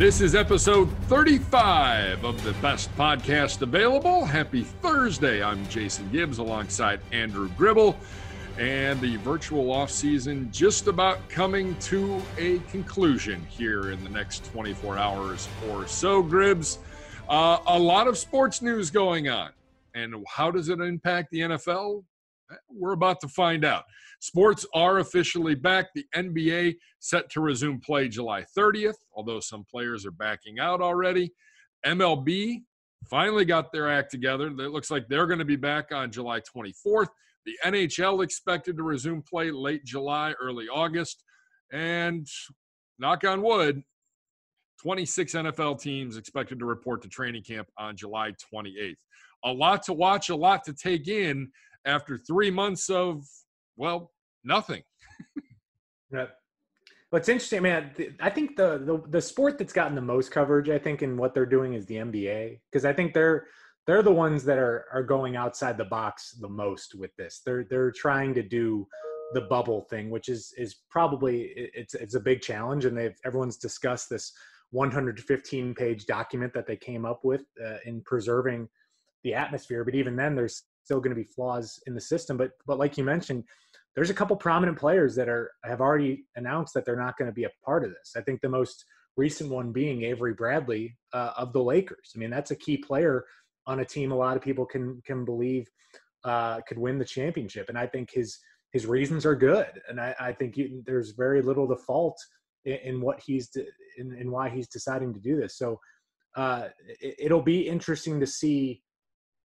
This is episode 35 of the best podcast available. Happy Thursday. I'm Jason Gibbs alongside Andrew Gribble. And the virtual off season just about coming to a conclusion here in the next 24 hours or so, Gribbs. Uh, a lot of sports news going on. And how does it impact the NFL? We're about to find out. Sports are officially back. The NBA set to resume play July 30th, although some players are backing out already. MLB finally got their act together. It looks like they're going to be back on July 24th. The NHL expected to resume play late July, early August. And knock on wood, 26 NFL teams expected to report to training camp on July 28th. A lot to watch, a lot to take in after three months of, well, nothing. yeah. What's interesting, man, I think the, the the sport that's gotten the most coverage, I think, in what they're doing is the NBA, because I think they're they're the ones that are are going outside the box the most with this. They're they're trying to do the bubble thing, which is is probably it's it's a big challenge, and they've everyone's discussed this 115 page document that they came up with uh, in preserving the atmosphere. But even then, there's still going to be flaws in the system. But but like you mentioned, there's a couple prominent players that are have already announced that they're not going to be a part of this. I think the most recent one being Avery Bradley uh, of the Lakers. I mean, that's a key player on a team a lot of people can can believe uh, could win the championship, and I think his his reasons are good, and I, I think you, there's very little to fault in, in what he's de- in, in, why he's deciding to do this. So uh, it, it'll be interesting to see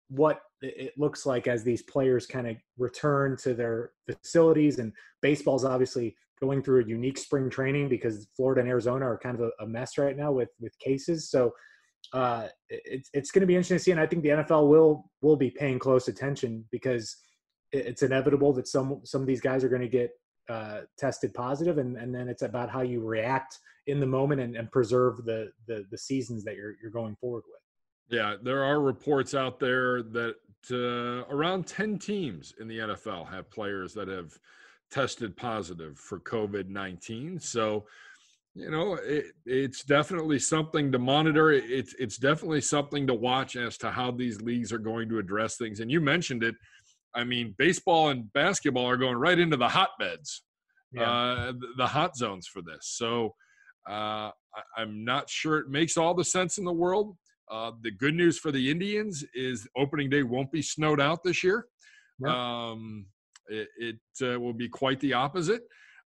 what it looks like as these players kind of return to their facilities and baseball's obviously going through a unique spring training because Florida and Arizona are kind of a, a mess right now with with cases. So uh, it's it's going to be interesting to see and I think the NFL will will be paying close attention because it's inevitable that some some of these guys are going to get uh, tested positive and, and then it's about how you react in the moment and, and preserve the, the the seasons that you're you're going forward with. Yeah, there are reports out there that uh, around 10 teams in the NFL have players that have tested positive for COVID 19. So, you know, it, it's definitely something to monitor. It's, it's definitely something to watch as to how these leagues are going to address things. And you mentioned it. I mean, baseball and basketball are going right into the hotbeds, yeah. uh, the hot zones for this. So, uh, I'm not sure it makes all the sense in the world. Uh, the good news for the Indians is opening day won't be snowed out this year. Um, it, it uh, will be quite the opposite.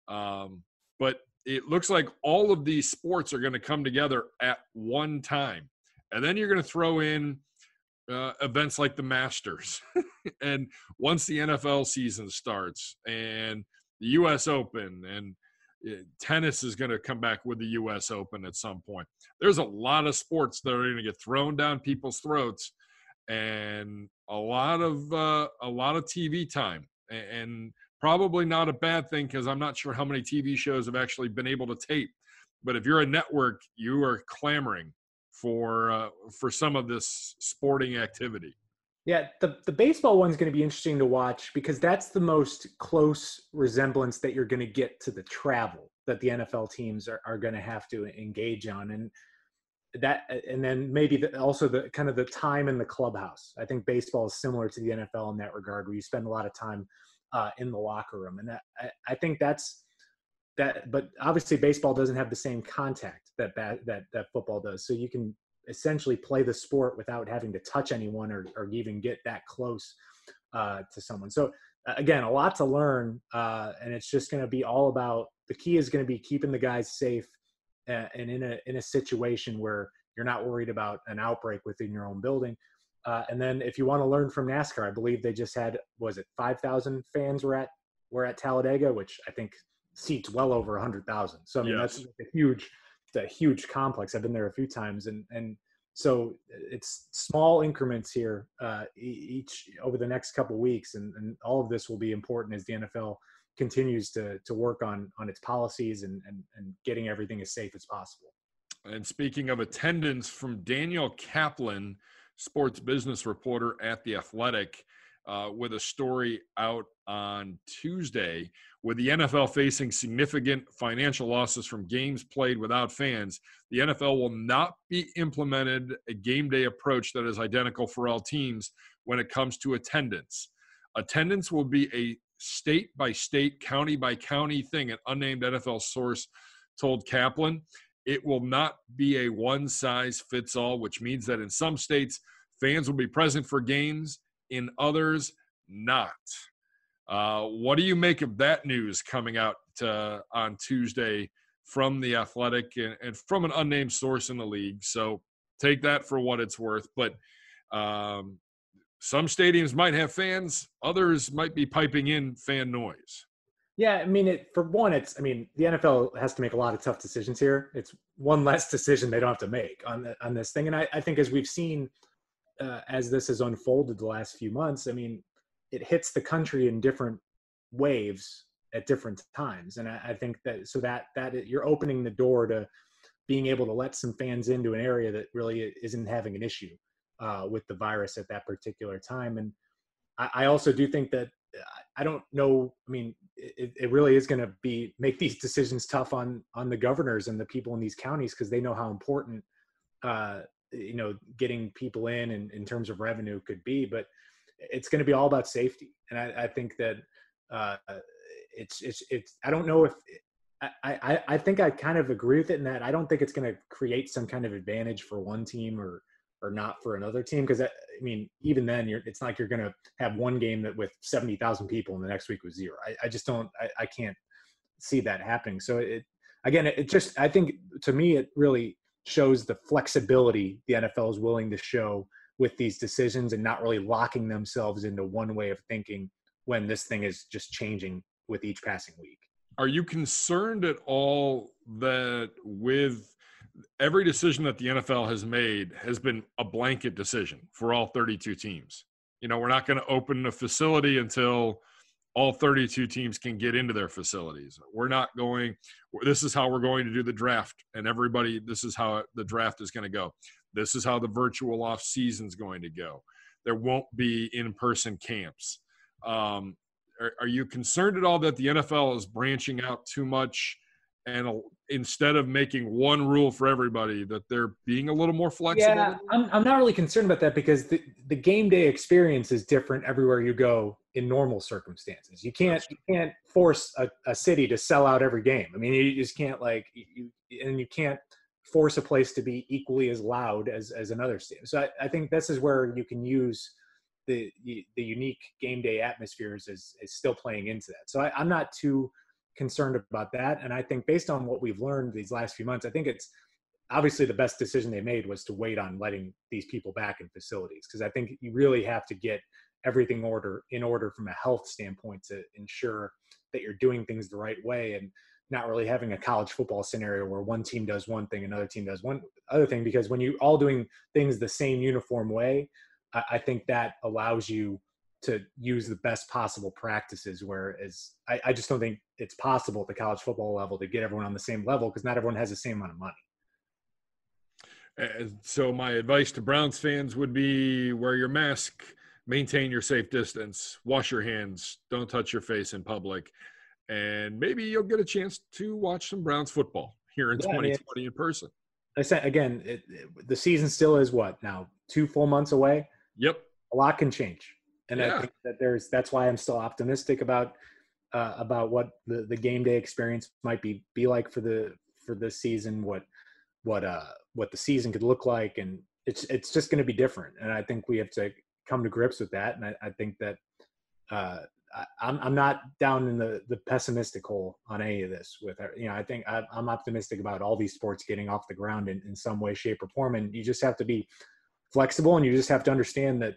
Um, but it looks like all of these sports are going to come together at one time. And then you're going to throw in uh, events like the Masters. and once the NFL season starts and the U.S. Open and tennis is going to come back with the U.S. Open at some point. There's a lot of sports that are going to get thrown down people's throats, and a lot of uh, a lot of TV time, and probably not a bad thing because I'm not sure how many TV shows have actually been able to tape. But if you're a network, you are clamoring for uh, for some of this sporting activity. Yeah, the, the baseball one's going to be interesting to watch because that's the most close resemblance that you're going to get to the travel that the NFL teams are, are going to have to engage on. And that, and then maybe the, also the kind of the time in the clubhouse. I think baseball is similar to the NFL in that regard, where you spend a lot of time uh, in the locker room. And that, I, I think that's, that but obviously baseball doesn't have the same contact that that that, that football does so you can essentially play the sport without having to touch anyone or, or even get that close uh, to someone. So again, a lot to learn, uh, and it's just going to be all about the key is going to be keeping the guys safe and in a in a situation where you're not worried about an outbreak within your own building. Uh, and then if you want to learn from NASCAR, I believe they just had was it 5,000 fans were at were at Talladega, which I think seats well over 100,000. So I mean yes. that's a huge a huge complex. I've been there a few times, and and so it's small increments here uh, each over the next couple weeks, and, and all of this will be important as the NFL continues to to work on on its policies and and, and getting everything as safe as possible. And speaking of attendance, from Daniel Kaplan, sports business reporter at the Athletic. Uh, with a story out on Tuesday. With the NFL facing significant financial losses from games played without fans, the NFL will not be implemented a game day approach that is identical for all teams when it comes to attendance. Attendance will be a state by state, county by county thing, an unnamed NFL source told Kaplan. It will not be a one size fits all, which means that in some states, fans will be present for games, in others, not. Uh, what do you make of that news coming out uh, on Tuesday from the Athletic and, and, from an unnamed source in the league? So take that for what it's worth. But um, some stadiums might have fans, others might be piping in fan noise. Yeah, I mean, it, for one, it's I mean, the NFL has to make a lot of tough decisions here. It's one less decision they don't have to make on the, on this thing, and I, I think as we've seen uh, as this has unfolded the last few months, I mean, it hits the country in different waves at different times, and I, I think that so that that you're opening the door to being able to let some fans into an area that really isn't having an issue uh, with the virus at that particular time, and I, I also do think that I don't know. I mean, it, it really is going to be make these decisions tough on on the governors and the people in these counties because they know how important uh, you know getting people in and in terms of revenue could be. But it's going to be all about safety, and I, I think that uh, it's it's it's. I don't know if I, I I think I kind of agree with it in that I don't think it's going to create some kind of advantage for one team or or not for another team because I, mean even then you're it's not like you're going to have one game that with 70,000 people and the next week was zero I, I just don't I, I, can't see that happening so it again it just I think to me it really shows the flexibility the NFL is willing to show with these decisions and not really locking themselves into one way of thinking when this thing is just changing with each passing week are you concerned at all that with every decision that the NFL has made has been a blanket decision for all 32 teams. You know, we're not going to open a facility until all 32 teams can get into their facilities. We're not going, this is how we're going to do the draft. And everybody, this is how the draft is going to go. This is how the virtual off season is going to go. There won't be in person camps. Um, are, are you concerned at all that the NFL is branching out too much and instead of making one rule for everybody that they're being a little more flexible? Yeah i'm, I'm not really concerned about that because the, the game day experience is different everywhere you go in normal circumstances. You can't you can't force a, a city to sell out every game. I mean you just can't like you and you can't force a place to be equally as loud as as another stadium. So i, I think this is where you can use the the unique game day atmospheres is is still playing into that. So I, i'm not too concerned about that. And I think based on what we've learned these last few months, I think it's obviously the best decision they made was to wait on letting these people back in facilities because I think you really have to get everything order in order from a health standpoint to ensure that you're doing things the right way and not really having a college football scenario where one team does one thing another team does one other thing because when you're all doing things the same uniform way I, I think that allows you to use the best possible practices whereas I, I, just don't think it's possible at the college football level to get everyone on the same level because not everyone has the same amount of money. And so my advice to browns fans would be wear your mask maintain your safe distance wash your hands don't touch your face in public and maybe you'll get a chance to watch some browns football here in yeah, 2020 in person. I said again it, it, the season still is what now two full months away? Yep. A lot can change and yeah. I think that there's that's why I'm still optimistic about uh, about what the, the game day experience might be be like for the for this season, what what uh what the season could look like, and it's it's just going to be different. And I think we have to come to grips with that. And I, I think that uh, I, I'm I'm not down in the the pessimistic hole on any of this. With you know, I think I, I'm optimistic about all these sports getting off the ground in, in some way, shape, or form. And you just have to be flexible, and you just have to understand that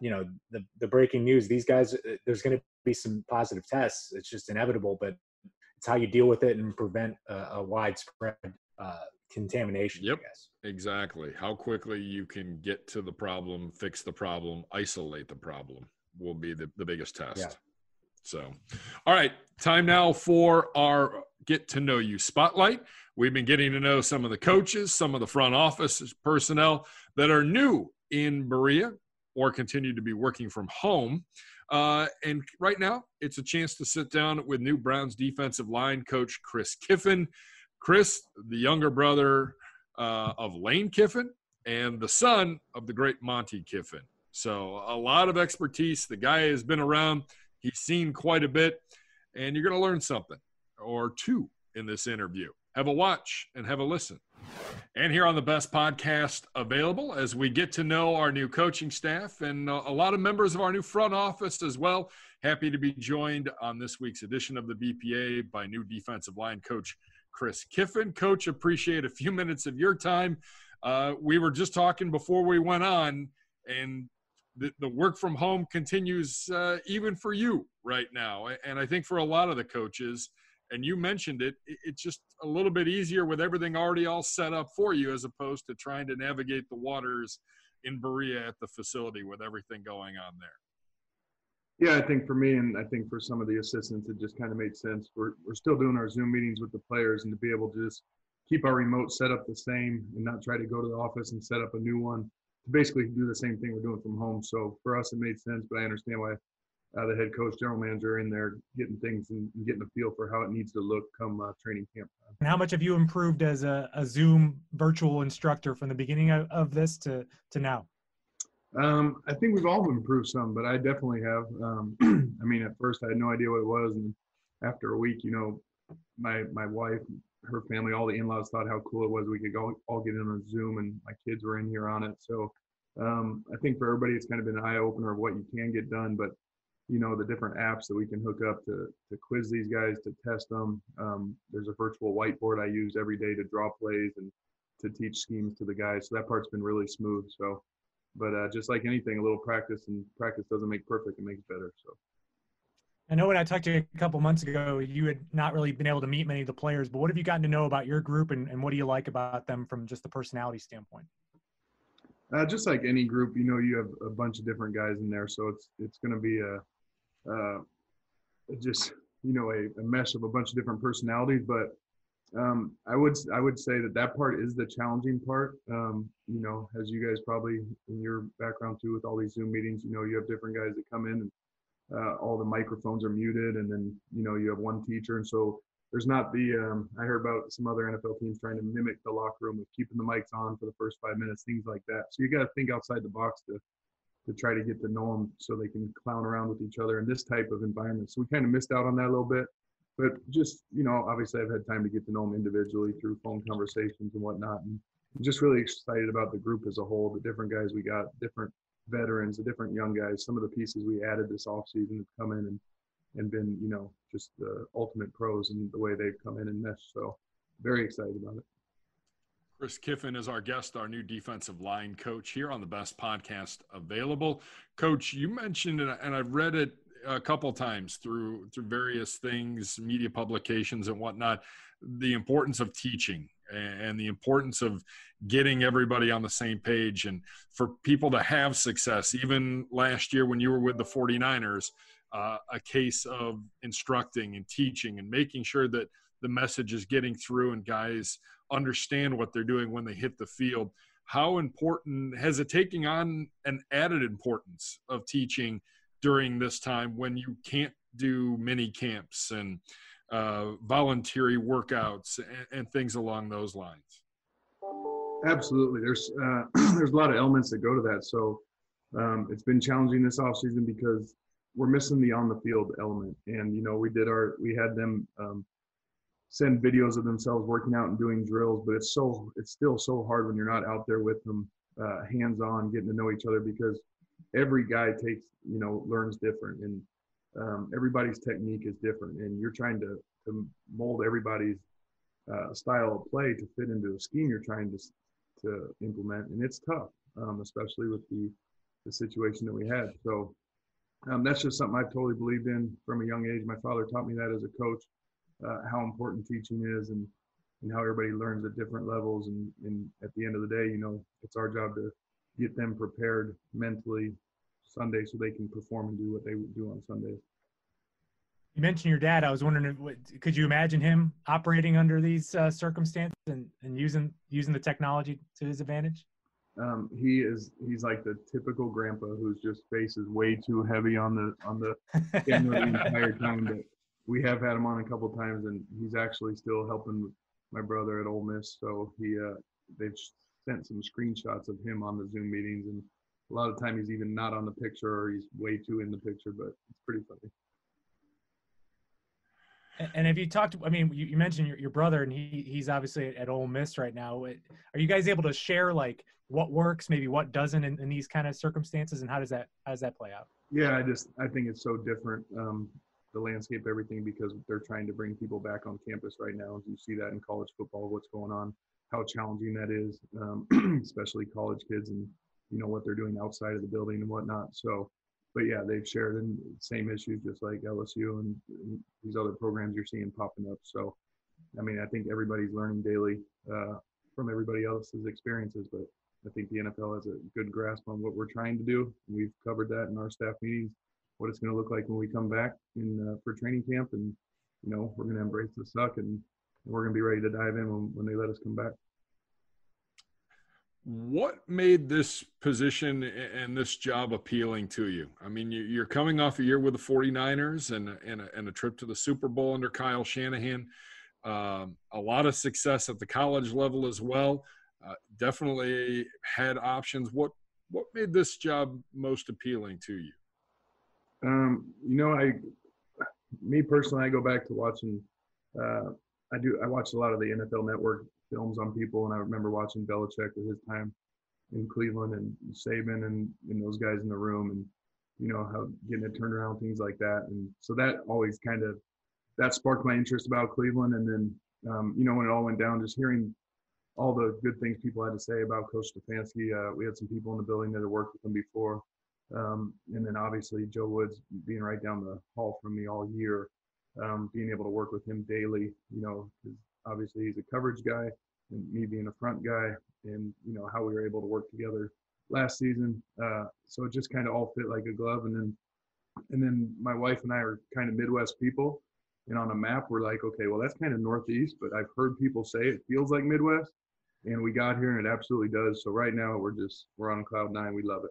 you know the the breaking news these guys uh, there's going to be some positive tests it's just inevitable but it's how you deal with it and prevent a, a widespread uh, contamination yep exactly how quickly you can get to the problem fix the problem isolate the problem will be the, the biggest test. Yeah. so all right time now for our get to know you spotlight. We've been getting to know some of the coaches some of the front office personnel that are new in berea or continue to be working from home. Uh, and right now, it's a chance to sit down with new Browns defensive line coach Chris Kiffin. Chris, the younger brother uh, of Lane Kiffin and the son of the great Monty Kiffin. So, a lot of expertise. The guy has been around, he's seen quite a bit, and you're going to learn something or two in this interview. Have a watch and have a listen. And here on the best podcast available, as we get to know our new coaching staff and a lot of members of our new front office as well. Happy to be joined on this week's edition of the BPA by new defensive line coach Chris Kiffin. Coach, appreciate a few minutes of your time. Uh, we were just talking before we went on, and the, the work from home continues uh, even for you right now. And I think for a lot of the coaches, and you mentioned it, it's just a little bit easier with everything already all set up for you as opposed to trying to navigate the waters in Berea at the facility with everything going on there. Yeah, I think for me and I think for some of the assistants, it just kind of made sense. We're, we're still doing our Zoom meetings with the players and to be able to just keep our remote set up the same and not try to go to the office and set up a new one to basically do the same thing we're doing from home. So for us, it made sense, but I understand why uh, the head coach, general manager in there getting things and, getting a feel for how it needs to look come uh, training camp. And how much have you improved as a, a Zoom virtual instructor from the beginning of, of this to, to now? Um, I think we've all improved some, but I definitely have. Um, I mean, at first I had no idea what it was, and after a week, you know, my my wife, her family, all the in-laws thought how cool it was. We could go all get in on Zoom, and my kids were in here on it. So um, I think for everybody, it's kind of been an eye opener of what you can get done. But you know the different apps that we can hook up to to quiz these guys to test them. Um, there's a virtual whiteboard I use every day to draw plays and to teach schemes to the guys. So that part's been really smooth. So, but uh, just like anything, a little practice and practice doesn't make perfect; it makes better. So. I know when I talked to you a couple months ago, you had not really been able to meet many of the players, but what have you gotten to know about your group and, and what do you like about them from just the personality standpoint? Uh, just like any group, you know, you have a bunch of different guys in there, so it's it's going to be a uh, just you know a, a, mesh of a bunch of different personalities. But um, I would I would say that that part is the challenging part. Um, you know, as you guys probably in your background too, with all these Zoom meetings, you know, you have different guys that come in and uh, all the microphones are muted, and then you know you have one teacher, and so there's not the um, I heard about some other NFL teams trying to mimic the locker room with keeping the mics on for the first five minutes, things like that. So you got to think outside the box to to try to get to know them so they can clown around with each other in this type of environment. So we kind of missed out on that a little bit. But just, you know, obviously I've had time to get to know them individually through phone conversations and whatnot. And I'm just really excited about the group as a whole, the different guys we got, different veterans, the different young guys. Some of the pieces we added this offseason have come in and, and been, you know, just the ultimate pros and the way they've come in and meshed. So very excited about it. Chris Kiffin is our guest, our new defensive line coach here on the best podcast available. Coach, you mentioned, and I've read it a couple times through through various things, media publications and whatnot, the importance of teaching and the importance of getting everybody on the same page and for people to have success. Even last year when you were with the 49ers, uh, a case of instructing and teaching and making sure that the message is getting through and guys understand what they're doing when they hit the field. How important has it taken on an added importance of teaching during this time when you can't do mini camps and uh, voluntary workouts and, and, things along those lines? Absolutely. There's uh, there's a lot of elements that go to that. So um, it's been challenging this off season because we're missing the on the field element. And you know, we did our we had them um, send videos of themselves working out and doing drills, but it's so it's still so hard when you're not out there with them, uh, hands on, getting to know each other because every guy takes you know learns different and um, everybody's technique is different, and you're trying to to mold everybody's uh, style of play to fit into a scheme you're trying to to implement, and it's tough, um, especially with the the situation that we had. So. Um, that's just something I've totally believed in from a young age. My father taught me that as a coach uh, how important teaching is and and how everybody learns at different levels. And, and at the end of the day you know it's our job to get them prepared mentally sunday so they can perform and do what they do on sundays you mentioned your dad. I was wondering could you imagine him operating under these uh, circumstances and, and using using the technology to his advantage? Um, he is he's like the typical grandpa whose just face is way too heavy on the on the camera the entire time. But we have had him on a couple times, and he's actually still helping my brother at Ole Miss. So he uh, they've sent some screenshots of him on the Zoom meetings, and a lot of time he's even not on the picture or he's way too in the picture. But it's pretty funny. And have you talked? I mean, you, mentioned your, your brother, and he he's obviously at Ole Miss right now. Are you guys able to share like what works, maybe what doesn't in, in these kind of circumstances, and how does that how does that play out? Yeah, I just I think it's so different um, the landscape, everything because they're trying to bring people back on campus right now. You see that in college football, what's going on, how challenging that is, um, especially college kids, and you know what they're doing outside of the building and whatnot. So but yeah, they've shared the same issues just like LSU and, and, these other programs you're seeing popping up. So, I mean, I think everybody's learning daily uh, from everybody else's experiences, but I think the NFL has a good grasp on what we're trying to do. We've covered that in our staff meetings, what it's going to look like when we come back in uh, for training camp, and you know we're going to embrace the suck and, we're going to be ready to dive in when, when they let us come back what made this position and this job appealing to you? I mean, you're coming off a year with the 49ers and, and, a, and a trip to the Super Bowl under Kyle Shanahan. Um, a lot of success at the college level as well. Uh, definitely had options. What what made this job most appealing to you? Um, you know, I, me personally, I go back to watching. Uh, I do. I watch a lot of the NFL Network films on people, and I remember watching Belichick with his time in Cleveland and Saban and, and those guys in the room, and you know how getting it turned around, things like that, and so that always kind of that sparked my interest about Cleveland, and then um, you know when it all went down, just hearing all the good things people had to say about Coach Stefanski. Uh, we had some people in the building that had worked with him before. Um, and then obviously Joe Woods being right down the hall from me all year, um, being able to work with him daily, you know, obviously he's a coverage guy and me being a front guy and you know how we were able to work together last season uh, so it just kind of all fit like a glove. And then and then my wife and i are kind of midwest people and on a map we're like okay well that's kind of northeast but i've heard people say it feels like midwest. And we got here and it absolutely does. So right now we're just we're on cloud nine. We love it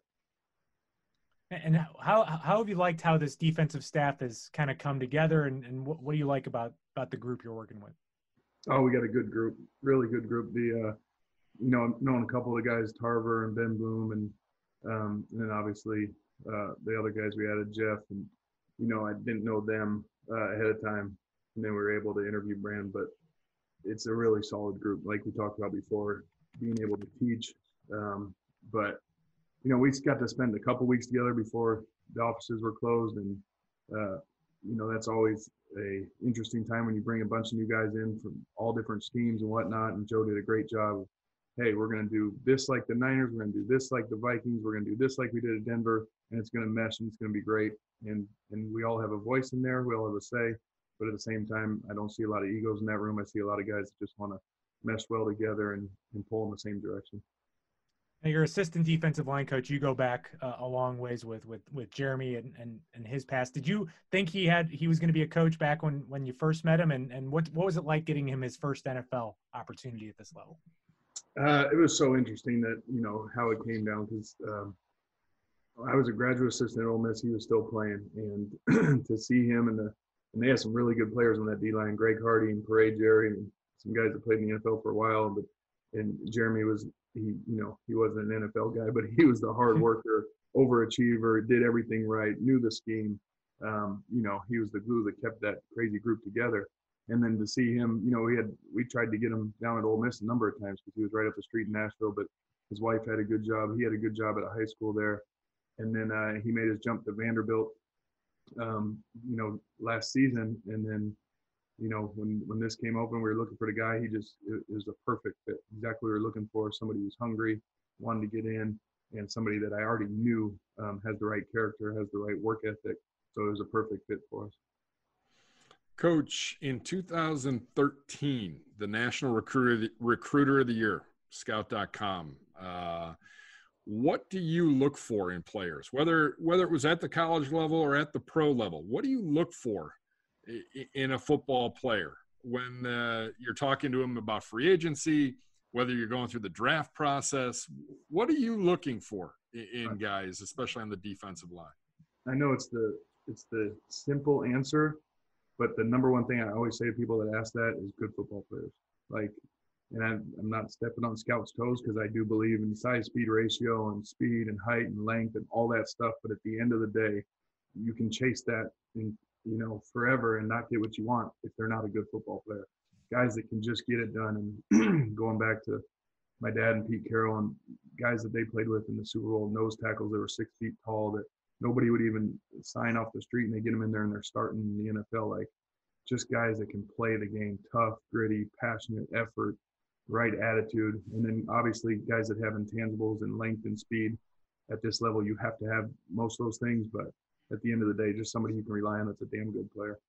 and how how have you liked how this defensive staff has kind of come together and, and what, what do you like about about the group you're working with Oh, we got a good group, really good group. The, uh, you know, I'm knowing a couple of the guys, Tarver and Ben Bloom, and, um, and then obviously uh, the other guys we added, Jeff, and you know, I didn't know them uh, ahead of time, and then we were able to interview Brand. But it's a really solid group, like we talked about before, being able to teach. Um, but you know, we got to spend a couple weeks together before the offices were closed, and uh, you know, that's always a interesting time when you bring a bunch of new guys in from all different schemes and whatnot. And Joe did a great job. Hey, we're going to do this like the Niners. We're going to do this like the Vikings. We're going to do this like we did at Denver, and it's going to mesh and it's going to be great. And and we all have a voice in there. We all have a say. But at the same time, I don't see a lot of egos in that room. I see a lot of guys that just want to mesh well together and, and pull in the same direction. Now, your assistant defensive line coach, you go back uh, a long ways with with with Jeremy and, and and his past. Did you think he had he was going to be a coach back when when you first met him? And and what what was it like getting him his first NFL opportunity at this level? Uh, it was so interesting that you know how it came down because um, I was a graduate assistant at Ole Miss. He was still playing, and to see him and the and they had some really good players on that D line, Greg Hardy and Peria Jerry, and some guys that played in the NFL for a while. But and Jeremy was he you know he wasn't an NFL guy, but he was the hard worker, overachiever, did everything right, knew the scheme. Um, you know, he was the glue that kept that crazy group together. And then to see him, you know, we had we tried to get him down at Ole Miss a number of times because he was right up the street in Nashville, but his wife had a good job. He had a good job at a high school there, and then uh, he made his jump to Vanderbilt, um, you know, last season, and then you know, when when this came open, we were looking for the guy. He just was a perfect fit. Exactly we were looking for. Somebody who's hungry, wanted to get in, and somebody that I already knew um, has the right character, has the right work ethic. So it was a perfect fit for us. Coach, in 2013, the National Recruiter Recruiter of the Year, Scout.com. Uh, what do you look for in players, whether whether it was at the college level or at the pro level? What do you look for in a football player when uh, you're talking to him about free agency, whether you're going through the draft process. What are you looking for in guys, especially on the defensive line? I know it's the it's the simple answer, but the number one thing I always say to people that ask that is good football players. Like, and I'm, I'm not stepping on scouts' toes because I do believe in size speed ratio and speed and height and length and all that stuff. But at the end of the day, you can chase that in, you know forever and not get what you want if they're not a good football player. Guys that can just get it done and going back to my dad and Pete Carroll and guys that they played with in the Super Bowl, nose tackles that were six feet tall that nobody would even sign off the street and they get them in there and they're starting in the NFL. Like just guys that can play the game tough, gritty, passionate, effort, right attitude. And then obviously guys that have intangibles and length and speed at this level, you have to have most of those things. But at the end of the day, just somebody you can rely on that's a damn good player.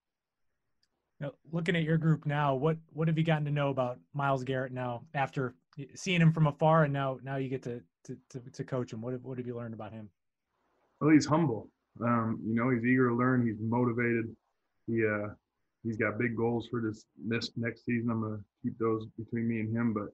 Now, looking at your group now, what what have you gotten to know about Myles Garrett now after seeing him from afar, and now now you get to to, to, to coach him? What have, what have you learned about him? Well, he's humble. Um, you know, he's eager to learn. He's motivated. He uh, he's got big goals for this this next season. I'm gonna keep those between me and him. But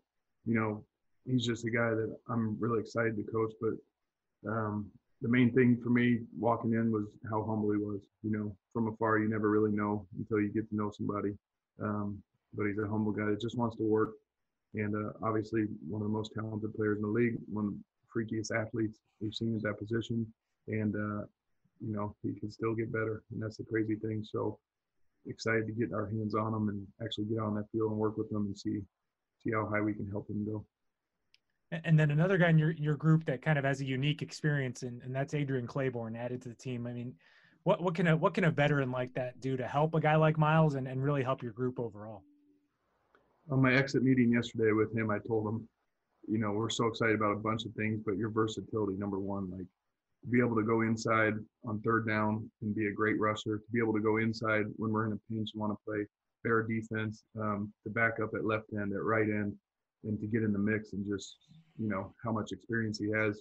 you know, he's just a guy that I'm really excited to coach. But um, the main thing for me walking in was how humble he was. You know, from afar, you never really know until you get to know somebody. Um, but he's a humble guy that just wants to work, and uh, obviously one of the most talented players in the league, one of the freakiest athletes we've seen at that position, and uh, you know he can still get better, and that's the crazy thing. So excited to get our hands on him and actually get on that field and work with him and see see how high we can help him go. And then another guy in your, your group that kind of has a unique experience, and, and that's Adrian Clayborn added to the team. I mean, what, what can a what can a veteran like that do to help a guy like Myles and, and really help your group overall? On my exit meeting yesterday with him, I told him, you know, we're so excited about a bunch of things, but your versatility, number one, like to be able to go inside on third down and be a great rusher, to be able to go inside when we're in a pinch and want to play fair defense, um, to back up at left end, at right end, and to get in the mix and just you know how much experience he has.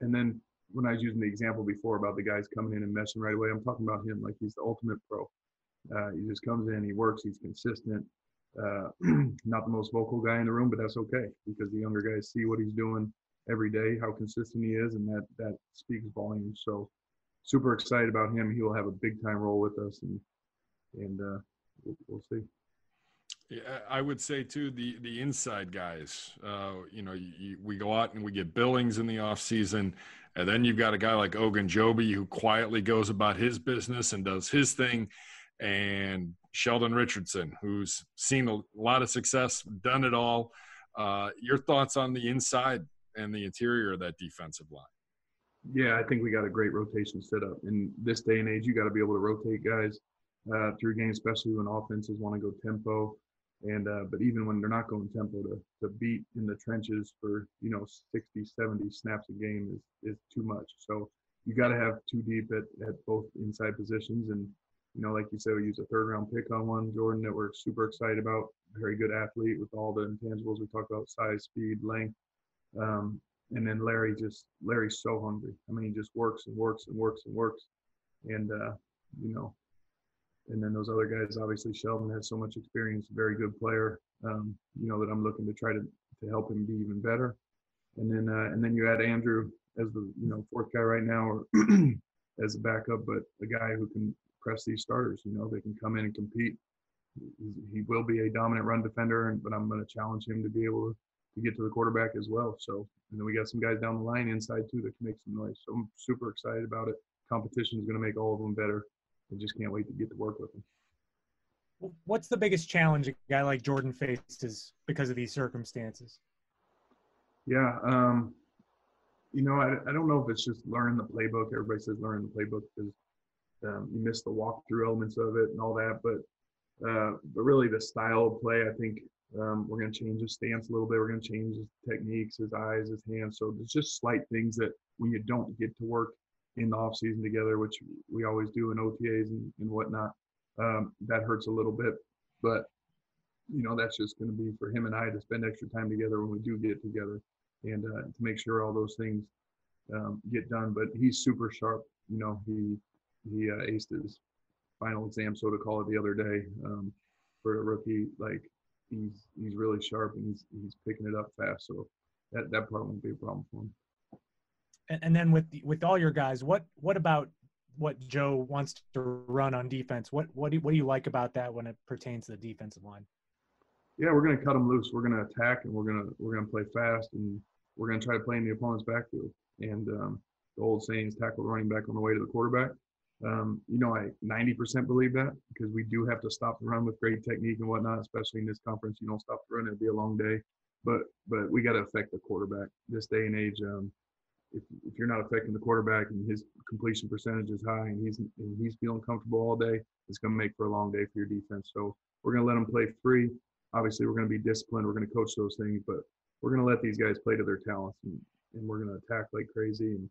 And then when I was using the example before about the guys coming in and meshing right away, I'm talking about him like he's the ultimate pro. Uh, he just comes in, he works, he's consistent. Uh, not the most vocal guy in the room, but that's okay because the younger guys see what he's doing every day, how consistent he is, and that that speaks volumes. So super excited about him. He will have a big time role with us, and and uh, we'll, we'll see. Yeah, I would say too the the inside guys. Uh, you know, you, we go out and we get Billings in the off season, and then you've got a guy like Ogunjobi who quietly goes about his business and does his thing, and Sheldon Richardson who's seen a lot of success, done it all. Uh, your thoughts on the inside and the interior of that defensive line? Yeah, I think we got a great rotation set up. In this day and age, you got to be able to rotate guys uh, through games, especially when offenses want to go tempo. And uh, but even when they're not going tempo, to, to beat in the trenches for you know 60, 70 snaps a game is is too much. So you got to have two deep at, at both inside positions. And you know, like you said, we use a third round pick on one, Jordan, that we're super excited about. Very good athlete with all the intangibles we talked about: size, speed, length. Um, and then Larry just Larry's so hungry. I mean, he just works and works and works and works. And uh, you know, and then those other guys, obviously Sheldon has so much experience, very good player. Um, you know that I'm looking to try to to help him be even better. And then uh, and then you add Andrew as the you know fourth guy right now, or as a backup, but a guy who can press these starters. You know they can come in and compete. He will be a dominant run defender, but I'm going to challenge him to be able to, to get to the quarterback as well. So and then we got some guys down the line inside too that can make some noise. So I'm super excited about it. Competition is going to make all of them better. I just can't wait to get to work with him. What's the biggest challenge a guy like Jordan faces because of these circumstances? Yeah, um, you know, I, I don't know if it's just learning the playbook. Everybody says learn the playbook because um, you miss the walkthrough elements of it and all that. But uh, but really, the style of play, I think um, we're going to change his stance a little bit. We're going to change his techniques, his eyes, his hands. So there's just slight things that when you don't get to work in the off season together, which we always do in OTAs and, and whatnot. Um, that hurts a little bit, but you know that's just going to be for him and I to spend extra time together when we do get together, and uh, to make sure all those things um, get done. But he's super sharp. You know, he he uh, aced his final exam, so to call it, the other day um, for a rookie. Like he's he's really sharp and he's he's picking it up fast. So that that part won't be a problem for him. And, then with with all your guys, what what about what Joe wants to run on defense? What what do, what do you like about that when it pertains to the defensive line? Yeah, we're going to cut them loose. We're going to attack and we're going to we're going to play fast and we're going to try to play in the opponent's backfield. And um, the old saying is tackle running back on the way to the quarterback. Um, you know, I 90% believe that because we do have to stop the run with great technique and whatnot, especially in this conference. You don't stop the run, it'll be a long day. But but we got to affect the quarterback this day and age. Um, if, if you're not affecting the quarterback and his completion percentage is high and he's and he's feeling comfortable all day, it's going to make for a long day for your defense. So we're going to let them play free. Obviously, we're going to be disciplined. We're going to coach those things, but we're going to let these guys play to their talents and, and we're going to attack like crazy and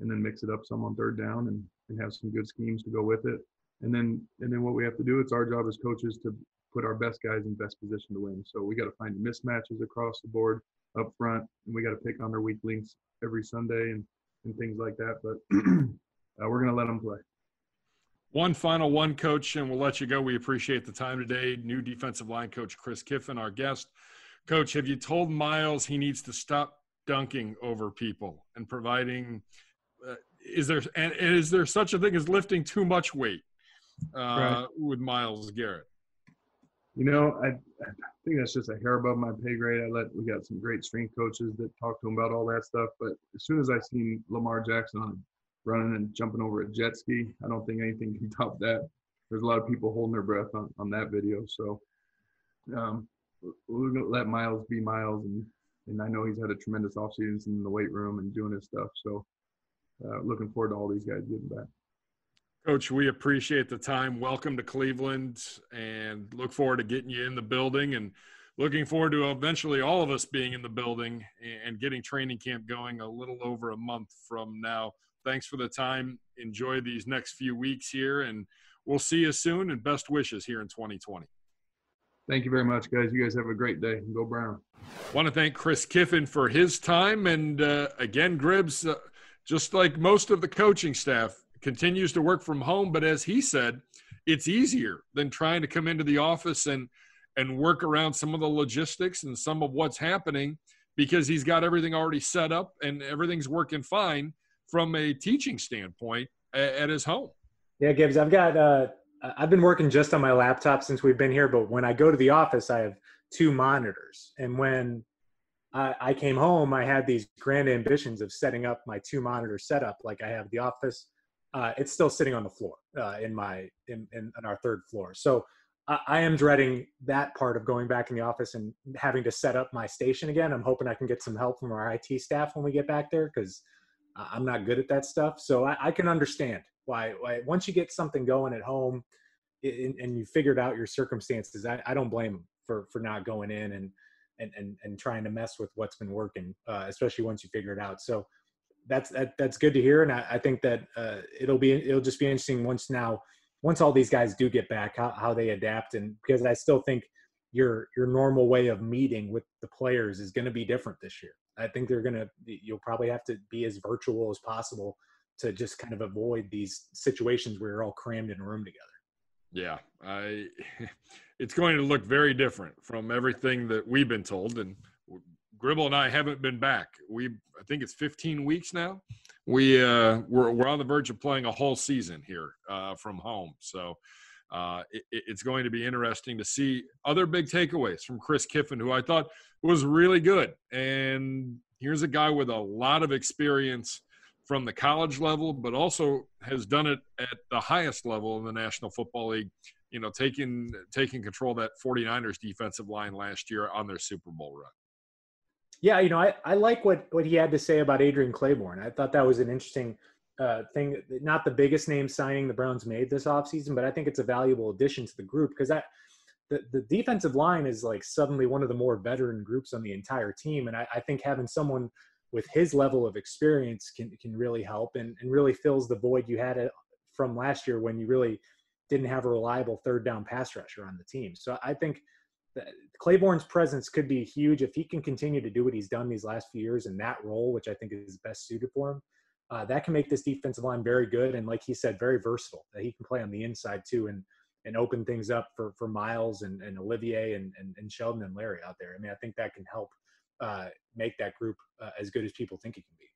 and then mix it up some on third down and, and have some good schemes to go with it. And then and then what we have to do, it's our job as coaches to put our best guys in best position to win. So we got to find mismatches across the board up front, and we got to pick on their weak links every Sunday and and things like that. But uh, we're going to let them play. One final one, coach, and we'll let you go. We appreciate the time today. New defensive line coach Chris Kiffin, our guest. Coach, have you told Myles he needs to stop dunking over people and providing uh, is there and, is there such a thing as lifting too much weight uh, right. with Myles Garrett? You know, I, I, think that's just a hair above my pay grade. I let we got some great strength coaches that talk to him about all that stuff. But as soon as I seen Lamar Jackson running and jumping over a jet ski, I don't think anything can top that. There's a lot of people holding their breath on, on that video. So um, we're gonna let Myles be Myles, and and I know he's had a tremendous offseason in the weight room and doing his stuff. So uh, looking forward to all these guys getting back. Coach, we appreciate the time. Welcome to Cleveland and look forward to getting you in the building and looking forward to eventually all of us being in the building and getting training camp going a little over a month from now. Thanks for the time. Enjoy these next few weeks here and we'll see you soon and best wishes here in 2020. Thank you very much, guys. You guys have a great day. Go Brown. Want to thank Chris Kiffin for his time. And uh, again, Gribbs, uh, just like most of the coaching staff, continues to work from home. But as he said, it's easier than trying to come into the office and and work around some of the logistics and some of what's happening because he's got everything already set up and everything's working fine from a teaching standpoint at, at his home. Yeah, Gibbs, I've got uh, I've been working just on my laptop since we've been here, but when I go to the office, I have two monitors. And when I, I came home, I had these grand ambitions of setting up my two monitor setup like I have the office. Uh, it's still sitting on the floor uh, in my in, in, in, our third floor. So I, I am dreading that part of going back in the office and having to set up my station again. I'm hoping I can get some help from our IT staff when we get back there because I'm not good at that stuff. So I, I can understand why, why once you get something going at home and, and you figured out your circumstances, I, I, don't blame them for for not going in and and and, and trying to mess with what's been working, uh, especially once you figure it out. So that's that, that's good to hear, and I, I think that uh, it'll be it'll just be interesting once now once all these guys do get back how, how they adapt and because I still think your your normal way of meeting with the players is going to be different this year. I think they're going to you'll probably have to be as virtual as possible to just kind of avoid these situations where you're all crammed in a room together. Yeah, I. It's going to look very different from everything that we've been told, and Gribble and I haven't been back. We, I think it's 15 weeks now. We uh, we're we're on the verge of playing a whole season here uh, from home, so uh, it, it's going to be interesting to see other big takeaways from Chris Kiffin, who I thought was really good. And here's a guy with a lot of experience from the college level, but also has done it at the highest level in the National Football League. You know, taking taking control of that 49ers defensive line last year on their Super Bowl run. Yeah, you know, I, I like what what he had to say about Adrian Clayborn. I thought that was an interesting uh, thing. Not the biggest name signing the Browns made this offseason, but I think it's a valuable addition to the group because that the, the defensive line is like suddenly one of the more veteran groups on the entire team. And I, I think having someone with his level of experience can can really help and, and really fills the void you had uh, from last year when you really didn't have a reliable third down pass rusher on the team. So I think Clayborn's presence could be huge if he can continue to do what he's done these last few years in that role, which I think is best suited for him. Uh, that can make this defensive line very good and, like he said, very versatile. That he can play on the inside too. And and open things up for for Myles and, and Olivier and, and, and Sheldon and Larry out there. I mean, I think that can help uh, make that group uh, as good as people think it can be.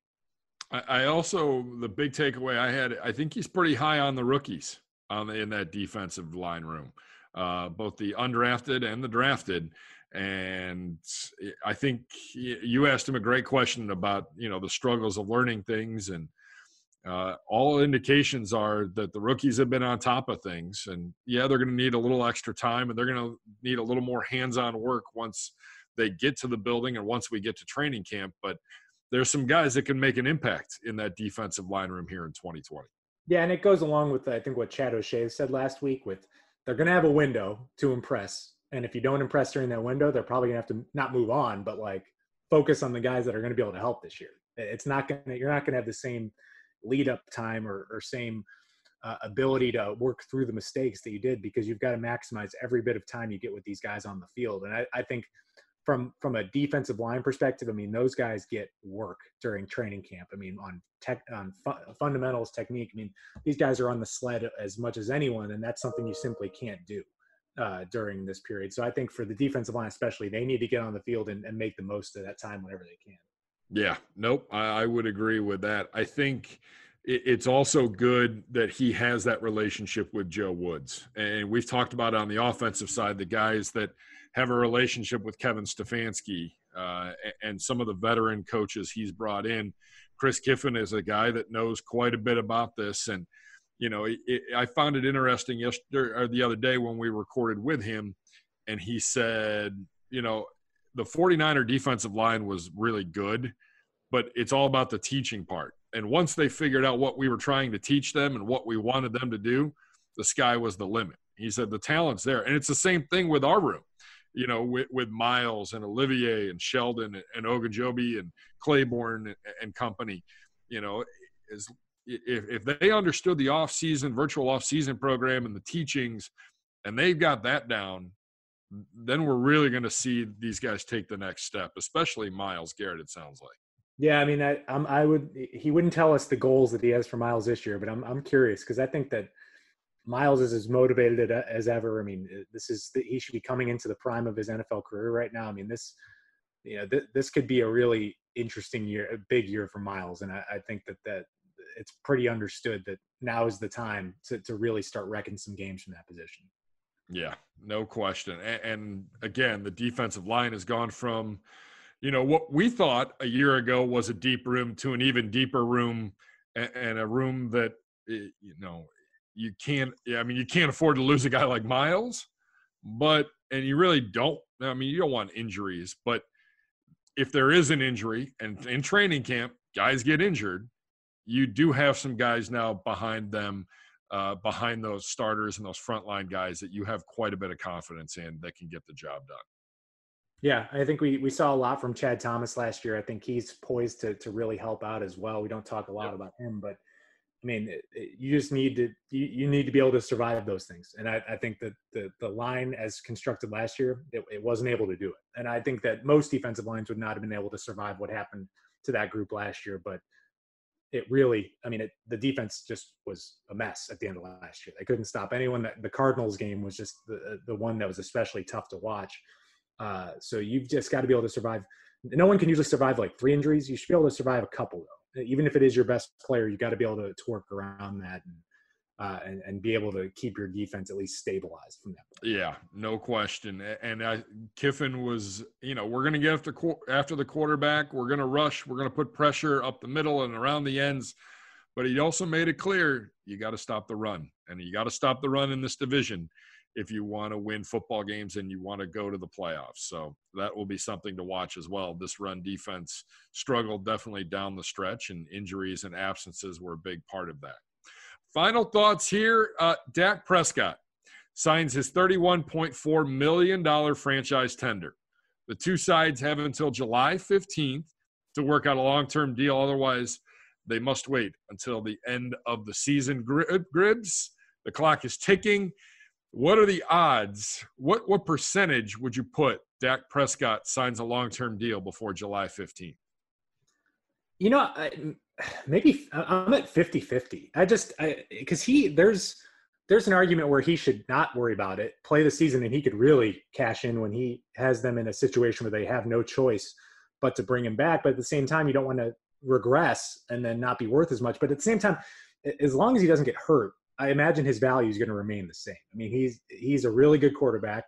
I, also the big takeaway I had. I think he's pretty high on the rookies on the, in that defensive line room, uh, both the undrafted and the drafted. And I think you asked him a great question about you know the struggles of learning things. And uh, all indications are that the rookies have been on top of things. And yeah they're going to need a little extra time and they're going to need a little more hands-on work once they get to the building and once we get to training camp. But there's some guys that can make an impact in that defensive line room here in 2020 yeah and it goes along with i think what chad o'shea said last week with they're going to have a window to impress and if you don't impress during that window they're probably going to have to not move on but like focus on the guys that are going to be able to help this year it's not going to you're not going to have the same lead up time or, or same uh, ability to work through the mistakes that you did because you've got to maximize every bit of time you get with these guys on the field. And I, I think from from a defensive line perspective, I mean those guys get work during training camp. I mean on tech on fu- fundamentals, technique. I mean these guys are on the sled as much as anyone, and that's something you simply can't do uh, during this period. So I think for the defensive line especially, they need to get on the field and, and make the most of that time whenever they can. Yeah, nope. I, I would agree with that. I think it's also good that he has that relationship with Joe Woods. And we've talked about on the offensive side the guys that have a relationship with Kevin Stefanski uh, and some of the veteran coaches he's brought in. Chris Kiffin is a guy that knows quite a bit about this. And, you know, it, it, I found it interesting yesterday or the other day when we recorded with him, and he said, you know, the 49er defensive line was really good, but it's all about the teaching part. And once they figured out what we were trying to teach them and what we wanted them to do, the sky was the limit. He said the talent's there. And it's the same thing with our room, you know, with, with Myles and Olivier and Sheldon and, Ogunjobi and Clayborn and, and company. You know, is if, if they understood the off-season virtual off-season program and the teachings and they've got that down then we're really going to see these guys take the next step, especially Myles Garrett. It sounds like. Yeah, I mean, I, I'm, I would. He wouldn't tell us the goals that he has for Myles this year, but I'm, I'm curious because I think that Myles is as motivated as ever. I mean, this is he should be coming into the prime of his NFL career right now. I mean, this, you know, th- this could be a really interesting year, a big year for Myles, and I, I think that that it's pretty understood that now is the time to to really start wrecking some games from that position. Yeah, no question. And, and, again, the defensive line has gone from, you know, what we thought a year ago was a deep room to an even deeper room and, and a room that, eh, you know, you can't, yeah, I mean, you can't afford to lose a guy like Myles, but, and you really don't, I mean, you don't want injuries, but if there is an injury and in training camp, guys get injured, you do have some guys now behind them uh, behind those starters and those frontline guys that you have quite a bit of confidence in that can get the job done. Yeah, I think we we saw a lot from Chad Thomas last year. I think he's poised to to really help out as well. We don't talk a lot yep. about him, but I mean, you just need to you, you, need to be able to survive those things. And I, I think that the the line as constructed last year, it, it, wasn't able to do it. And I think that most defensive lines would not have been able to survive what happened to that group last year. But it really, I mean, the defense just was a mess at the end of last year. They couldn't stop anyone. That the Cardinals game was just the the one that was especially tough to watch. Uh, so you've just got to be able to survive. No one can usually survive like three injuries. You should be able to survive a couple though. Even if it is your best player, you got to be able to, to work around that. And uh, and, and be able to keep your defense at least stabilized from that. Point. Yeah, no question. And I, Kiffin was, you know, we're going to get after after the quarterback. We're going to rush. We're going to put pressure up the middle and around the ends. But he also made it clear you got to stop the run, and you got to stop the run in this division if you want to win football games and you want to go to the playoffs. So that will be something to watch as well. This run defense struggled definitely down the stretch, and injuries and absences were a big part of that. Final thoughts here. Uh, Dak Prescott signs his $31.4 million franchise tender. The two sides have until July 15th to work out a long term deal. Otherwise, they must wait until the end of the season. Gribs, the clock is ticking. What are the odds? What, what percentage would you put Dak Prescott signs a long term deal before July 15th? You know, maybe I'm at 50 50. I just, because he, there's, there's an argument where he should not worry about it, play the season, and he could really cash in when he has them in a situation where they have no choice but to bring him back. But at the same time, you don't want to regress and then not be worth as much. But at the same time, as long as he doesn't get hurt, I imagine his value is going to remain the same. I mean, he's he's a really good quarterback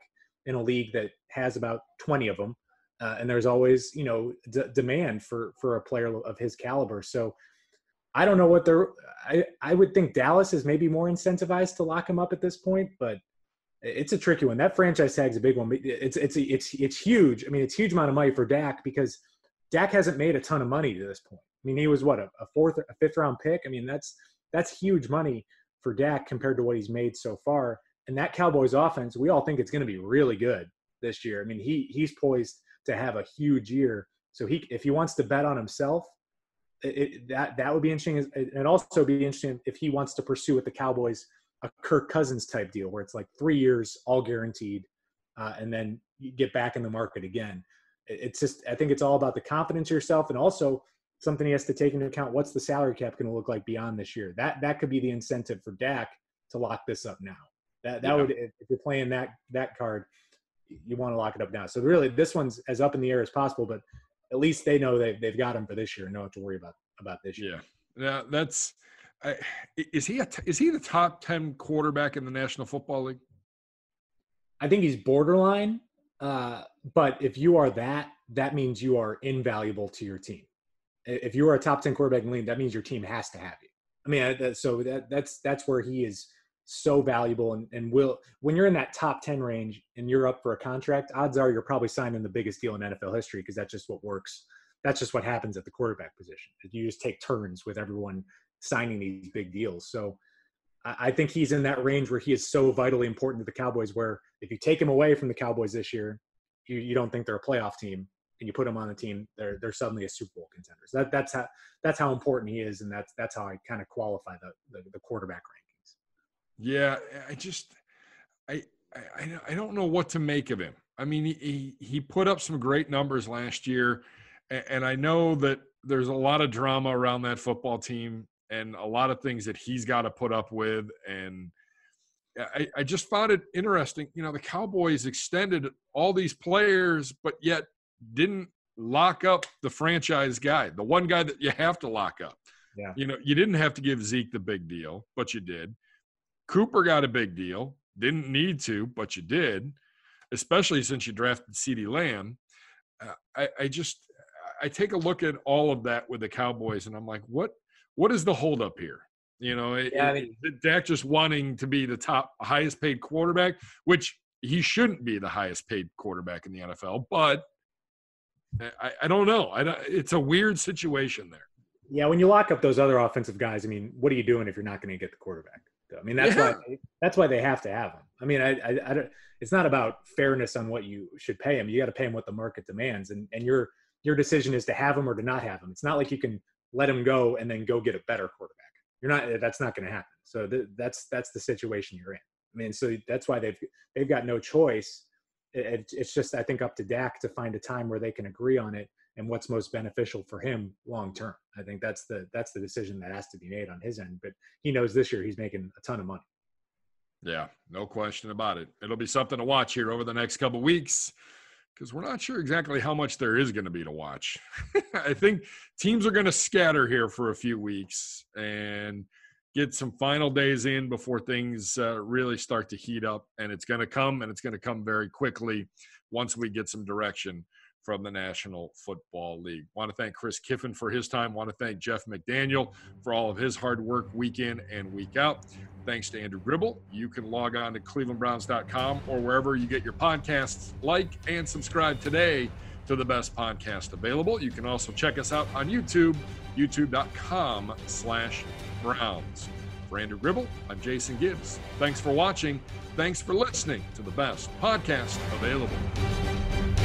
in a league that has about 20 of them, uh, and there's always you know d- demand for for a player of his caliber. So I don't know what they're. I I would think Dallas is maybe more incentivized to lock him up at this point, but it's a tricky one. That franchise tag's a big one. It's it's it's it's huge. I mean, it's huge amount of money for Dak because Dak hasn't made a ton of money to this point. I mean, he was what a, a fourth, a fifth round pick. I mean, that's that's huge money for Dak compared to what he's made so far. And that Cowboys offense, we all think it's going to be really good this year. I mean, he he's poised to have a huge year. So he, if he wants to bet on himself, it, that that would be interesting. And also be interesting if he wants to pursue with the Cowboys a Kirk Cousins type deal, where it's like three years, all guaranteed, uh, and then get back in the market again. It's just I think it's all about the confidence yourself, and also something he has to take into account. What's the salary cap going to look like beyond this year? That that could be the incentive for Dak to lock this up now. That that yeah. would if you're playing that that card, you want to lock it up now. So really, this one's as up in the air as possible, but at least they know they they've got him for this year. No have to worry about about this year. Yeah, yeah, that's. I, is he a, is he the top ten quarterback in the National Football League? I think he's borderline. Uh, but if you are that, that means you are invaluable to your team. If you are a top ten quarterback in the league, that means your team has to have you. I mean, so that that's that's where he is so valuable and, and will when you're in that top 10 range and you're up for a contract odds are you're probably signing the biggest deal in nfl history because that's just what works. That's just what happens at the quarterback position. You just take turns with everyone signing these big deals. So I, I think he's in that range where he is so vitally important to the cowboys where if you take him away from the cowboys this year you, you don't think they're a playoff team and you put them on the team they're they're suddenly a super bowl contender so that, that's how that's how important he is and that's that's how i kind of qualify the, the, the quarterback rankings. yeah, I just I I I don't know what to make of him. I mean, he he put up some great numbers last year, and I know that there's a lot of drama around that football team and a lot of things that he's got to put up with. And I, I just found it interesting. You know, the Cowboys extended all these players, but yet didn't lock up the franchise guy, the one guy that you have to lock up. Yeah. You know, you didn't have to give Zeke the big deal, but you did. Cooper got a big deal. Didn't need to, but you did, especially since you drafted CeeDee Lamb. Uh, I, I just I take a look at all of that with the Cowboys, and I'm like, what what is the holdup here? You know, yeah, I mean, Dak just wanting to be the top, highest paid quarterback, which he shouldn't be the highest paid quarterback in the NFL, but I, I don't know. I don't, it's a weird situation there. Yeah, when you lock up those other offensive guys, I mean, what are you doing if you're not going to get the quarterback? I mean, that's yeah. why that's why they have to have him. I mean, I, I, I don't. It's not about fairness on what you should pay him. You got to pay him what the market demands, and and your your decision is to have him or to not have him. It's not like you can let him go and then go get a better quarterback. You're not. That's not going to happen. So th- that's that's the situation you're in. I mean, so that's why they've they've got no choice. It, it's just I think up to Dak to find a time where they can agree on it and what's most beneficial for him long term. I think that's the that's the decision that has to be made on his end. But he knows this year he's making a ton of money. Yeah, no question about it. It'll be something to watch here over the next couple weeks because we're not sure exactly how much there is going to be to watch. I think teams are going to scatter here for a few weeks and get some final days in before things uh, really start to heat up. And it's going to come, and it's going to come very quickly once we get some direction from the National Football League. Want to thank Chris Kiffin for his time. Want to thank Jeff McDaniel for all of his hard work week in and week out. Thanks to Andrew Gribble. You can log on to clevelandbrowns.com or wherever you get your podcasts. Like and subscribe today to the best podcast available. You can also check us out on YouTube, youtube.com slash Browns. For Andrew Gribble, I'm Jason Gibbs. Thanks for watching. Thanks for listening to the best podcast available.